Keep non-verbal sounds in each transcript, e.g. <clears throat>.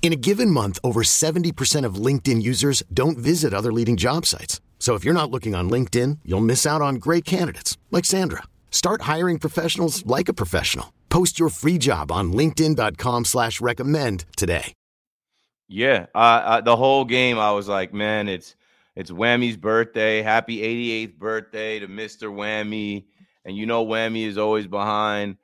In a given month, over 70% of LinkedIn users don't visit other leading job sites. So if you're not looking on LinkedIn, you'll miss out on great candidates like Sandra. Start hiring professionals like a professional. Post your free job on LinkedIn.com slash recommend today. Yeah. Uh, the whole game, I was like, man, it's it's Whammy's birthday. Happy 88th birthday to Mr. Whammy. And you know Whammy is always behind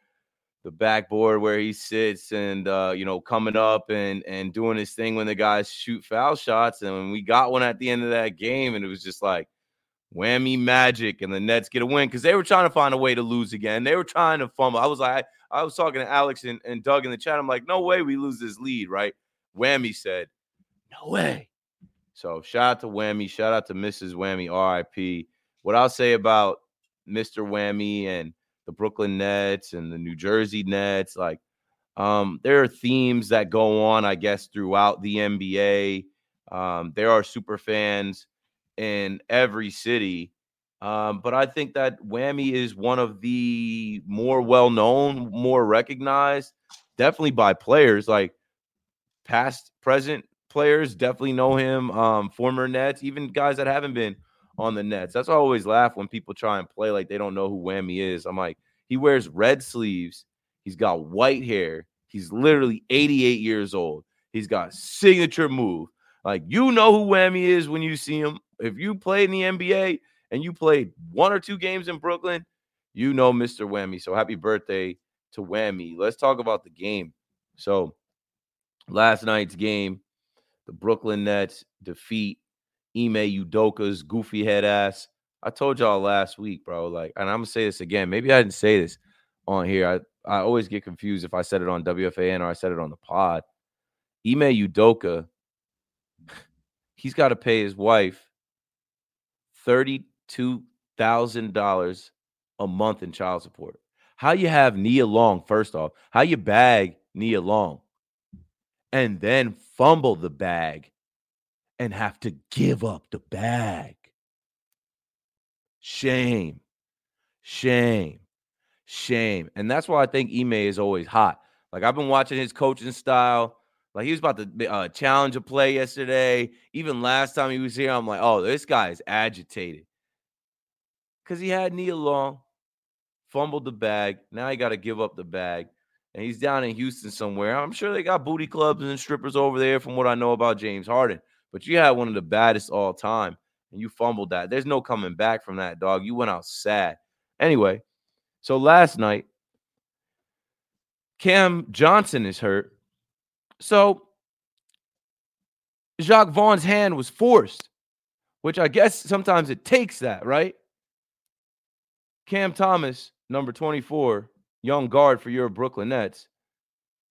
the backboard where he sits and uh, you know coming up and and doing his thing when the guys shoot foul shots and when we got one at the end of that game and it was just like whammy magic and the Nets get a win because they were trying to find a way to lose again. They were trying to fumble. I was like, I, I was talking to Alex and, and Doug in the chat. I'm like, no way we lose this lead, right? Whammy said, no way. So shout out to Whammy, shout out to Mrs. Whammy, RIP. What I'll say about Mr. Whammy and the Brooklyn Nets and the New Jersey Nets. Like, um, there are themes that go on, I guess, throughout the NBA. Um, there are super fans in every city. Um, but I think that Whammy is one of the more well known, more recognized, definitely by players like past, present players definitely know him. Um, former Nets, even guys that haven't been on the Nets. That's why I always laugh when people try and play like they don't know who Whammy is. I'm like, he wears red sleeves. He's got white hair. He's literally 88 years old. He's got signature move. Like you know who Whammy is when you see him. If you played in the NBA and you played one or two games in Brooklyn, you know Mr. Whammy. So happy birthday to Whammy. Let's talk about the game. So last night's game, the Brooklyn Nets defeat Ime Udoka's goofy head ass. I told y'all last week, bro. Like, and I'm gonna say this again. Maybe I didn't say this on here. I, I always get confused if I said it on WFAN or I said it on the pod. Ime Udoka, <laughs> he's got to pay his wife thirty-two thousand dollars a month in child support. How you have Nia Long, first off, how you bag Nia Long and then fumble the bag and have to give up the bag. Shame, shame, shame. And that's why I think Ime is always hot. Like I've been watching his coaching style. Like he was about to uh, challenge a play yesterday. Even last time he was here, I'm like, oh, this guy is agitated because he had Nia Long, fumbled the bag. Now he got to give up the bag, and he's down in Houston somewhere. I'm sure they got booty clubs and strippers over there, from what I know about James Harden but you had one of the baddest all time and you fumbled that. There's no coming back from that, dog. You went out sad. Anyway, so last night, Cam Johnson is hurt. So Jacque Vaughn's hand was forced, which I guess sometimes it takes that, right? Cam Thomas, number 24, young guard for your Brooklyn Nets,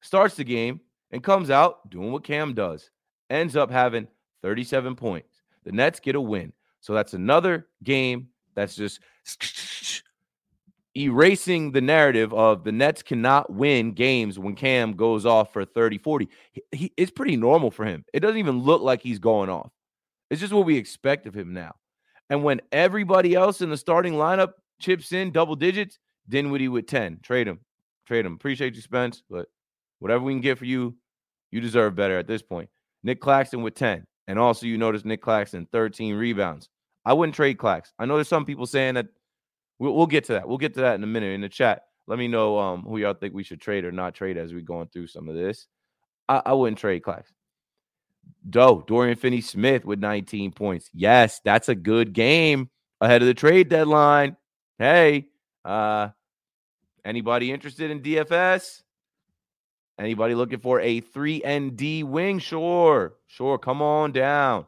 starts the game and comes out doing what Cam does. Ends up having 37 points. The Nets get a win. So that's another game that's just erasing the narrative of the Nets cannot win games when Cam goes off for 30, 40. He, he, it's pretty normal for him. It doesn't even look like he's going off. It's just what we expect of him now. And when everybody else in the starting lineup chips in double digits, Dinwiddie with 10. Trade him. Trade him. Appreciate you, Spence, but whatever we can get for you, you deserve better at this point. Nick Claxton with 10. And also, you notice Nick Claxton, 13 rebounds. I wouldn't trade Clax. I know there's some people saying that we'll, we'll, get to that. We'll get to that in a minute in the chat. Let me know um, who y'all think we should trade or not trade as we're going through some of this. I, I wouldn't trade Clax. Doe, Dorian Finney Smith with 19 points. Yes, that's a good game ahead of the trade deadline. Hey, uh, anybody interested in DFS? Anybody looking for a 3 and D wing? Sure. Sure. Come on down.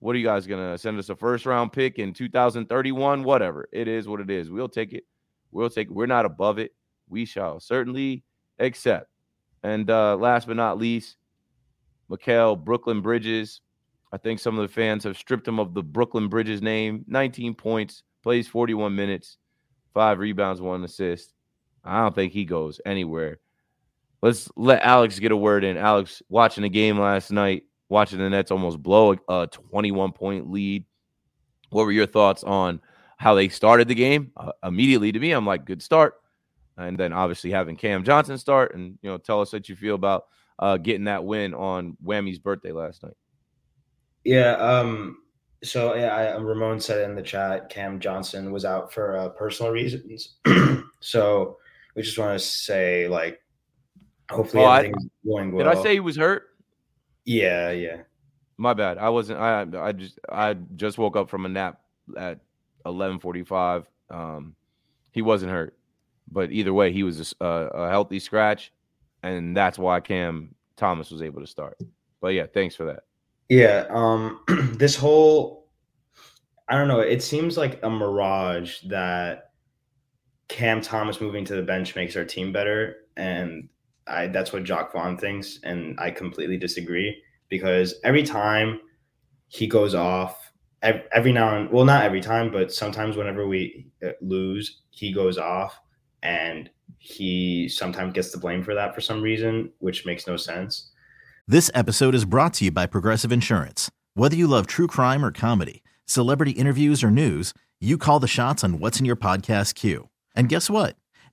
What are you guys going to send us a first round pick in 2031? Whatever. It is what it is. We'll take it. We'll take it. We're not above it. We shall certainly accept. And uh, last but not least, Mikal Brooklyn Bridges. I think some of the fans have stripped him of the Brooklyn Bridges name. 19 points, plays 41 minutes, five rebounds, one assist. I don't think he goes anywhere let's let Alex get a word in. Alex, watching the game last night, watching the Nets almost blow a 21 point lead. What were your thoughts on how they started the game? Uh, immediately to me, I'm like, good start. And then obviously having Cam Johnson start and, you know, tell us what you feel about uh, getting that win on Whammy's birthday last night. Yeah. Um, so yeah, I, Ramon said in the chat, Cam Johnson was out for uh, personal reasons. <clears throat> so we just want to say like Hopefully, oh, everything's I, going well. Did I say he was hurt? Yeah, yeah. My bad. I wasn't. I I just I just woke up from a nap at eleven forty five. Um, he wasn't hurt, but either way, he was a, a healthy scratch, and that's why Cam Thomas was able to start. But yeah, thanks for that. Yeah. Um, <clears throat> this whole I don't know. It seems like a mirage that Cam Thomas moving to the bench makes our team better, and I that's what Jacque Vaughn thinks, and I completely disagree because every time he goes off, every, every now and well, not every time, but sometimes whenever we uh, lose, he goes off, and he sometimes gets the blame for that for some reason, which makes no sense. This episode is brought to you by Progressive Insurance. Whether you love true crime or comedy, celebrity interviews or news, you call the shots on what's in your podcast queue. And guess what?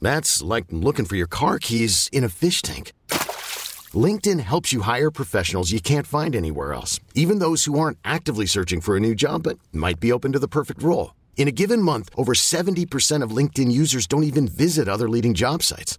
That's like looking for your car keys in a fish tank. LinkedIn helps you hire professionals you can't find anywhere else, even those who aren't actively searching for a new job but might be open to the perfect role. In a given month, over 70% of LinkedIn users don't even visit other leading job sites.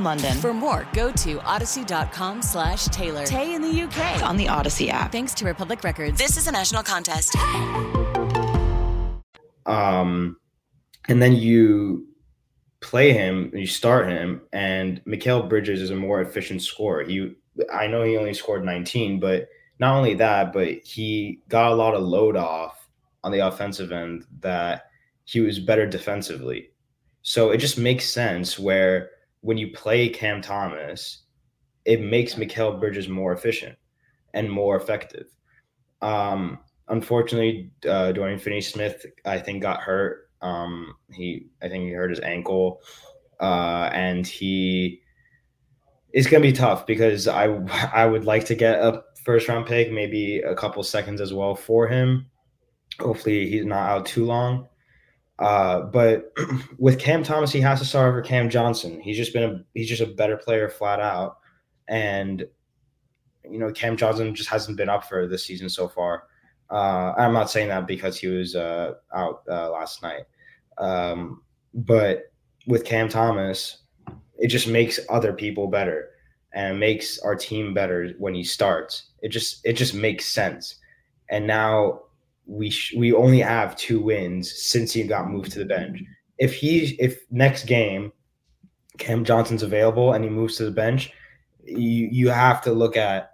London. For more, go to audacy.com slash Taylor. Tay in the UK. It's on the Audacy app. Thanks to Republic Records. This is a national contest. Um, and then you play him, you start him, and Mikal Bridges is a more efficient scorer. He, I know he only scored 19, but not only that, but he got a lot of load off on the offensive end that he was better defensively. So it just makes sense where when you play Cam Thomas, it makes Mikal Bridges more efficient and more effective. Um, unfortunately, uh, Dorian Finney-Smith, I think, got hurt. Um, he, I think, he hurt his ankle, uh, and he is going to be tough because I, <laughs> I would like to get a first round pick, maybe a couple seconds as well for him. Hopefully, he's not out too long. Uh, but <clears throat> with Cam Thomas, he has to start over Cam Johnson. He's just been a he's just a better player flat out, and you know Cam Johnson just hasn't been up for this season so far. Uh, I'm not saying that because he was uh, out uh, last night, um, but with Cam Thomas, it just makes other people better and makes our team better when he starts. It just it just makes sense. And now we sh- we only have two wins since he got moved to the bench. If he if next game Cam Johnson's available and he moves to the bench, you you have to look at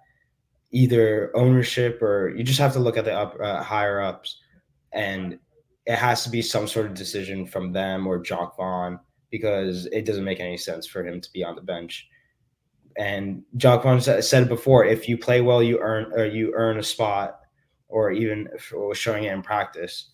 either ownership or you just have to look at the up uh, higher ups. And it has to be some sort of decision from them or Jacque Vaughn because it doesn't make any sense for him to be on the bench. And Jacque Vaughn said before: if you play well, you earn or you earn a spot, or even showing it in practice.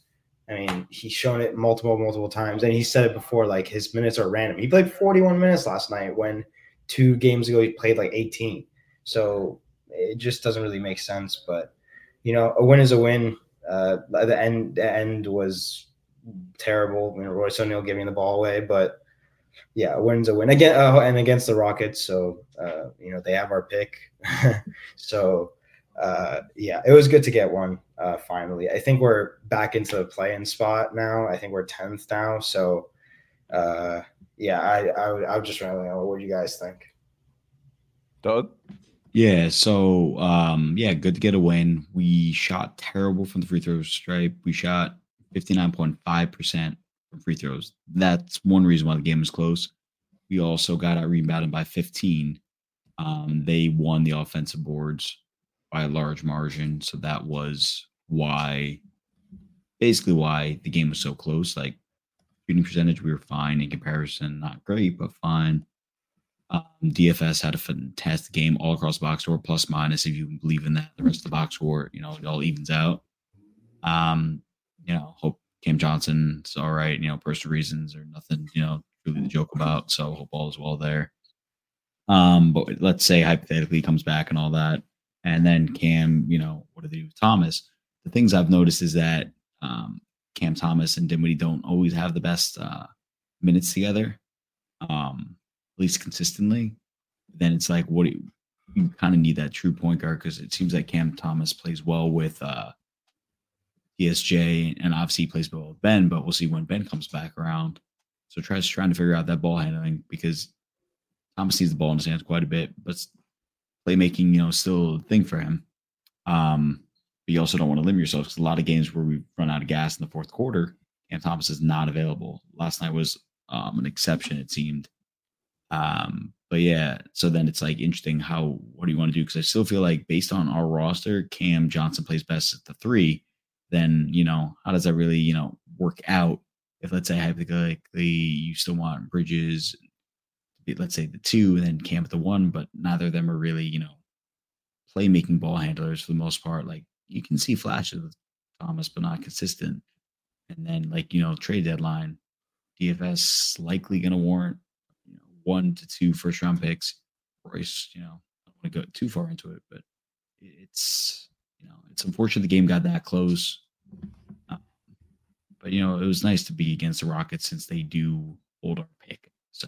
I mean, he's shown it multiple, multiple times, and he said it before. Like his minutes are random. He played 41 minutes last night when two games ago he played like 18. So it just doesn't really make sense. But you know, a win is a win. Uh, the end, the end was terrible. You know, Royce O'Neale giving the ball away, but yeah, a win's a win again, uh, and against the Rockets. So uh, you know they have our pick. <laughs> so uh, yeah, it was good to get one uh, finally. I think we're back into the play-in spot now. I think we're tenth now. So uh, yeah, I I would, I would just really know what do you guys think, Doug? Yeah, so um, yeah, good to get a win. We shot terrible from the free throw stripe. We shot 59.5% from free throws. That's one reason why the game was close. We also got out rebounded by 15. Um, they won the offensive boards by a large margin. So that was why, basically, why the game was so close. Like shooting percentage, we were fine in comparison. Not great, but fine. Um, DFS had a fantastic game all across the box score, plus minus, if you believe in that. The rest of the box score, you know, it all evens out. Um, you know, hope Cam Johnson's all right. You know, personal reasons or nothing, you know, really to joke about. So hope all is well there. Um, but let's say hypothetically he comes back and all that, and then Cam, you know, what do they do with Thomas? The things I've noticed is that um, Cam Thomas and Dinwiddie don't always have the best uh, minutes together, um, at least consistently. Then it's like, what do you, you kind of need that true point guard because it seems like Cam Thomas plays well with uh, DSJ and obviously he plays well with Ben, but we'll see when Ben comes back around. So tries trying to figure out that ball handling because Thomas sees the ball in his hands quite a bit, but playmaking, you know, still a thing for him. Um, but you also don't want to limit yourself because a lot of games where we run out of gas in the fourth quarter, Cam Thomas is not available. Last night was um, an exception, it seemed. Um, but yeah, so then it's like interesting how what do you want to do? Because I still feel like based on our roster, Cam Johnson plays best at the three. Then you know how does that really you know work out? If let's say hypothetically you still want Bridges, let's say the two, and then Cam at the one, but neither of them are really you know playmaking ball handlers for the most part. Like you can see flashes of Thomas, but not consistent. And then like you know trade deadline, DFS likely going to warrant you know, one to two first round picks. Royce, you know, I don't want to go too far into it, but it's you know it's unfortunate the game got that close. Uh, but you know it was nice to be against the Rockets since they do hold our pick. So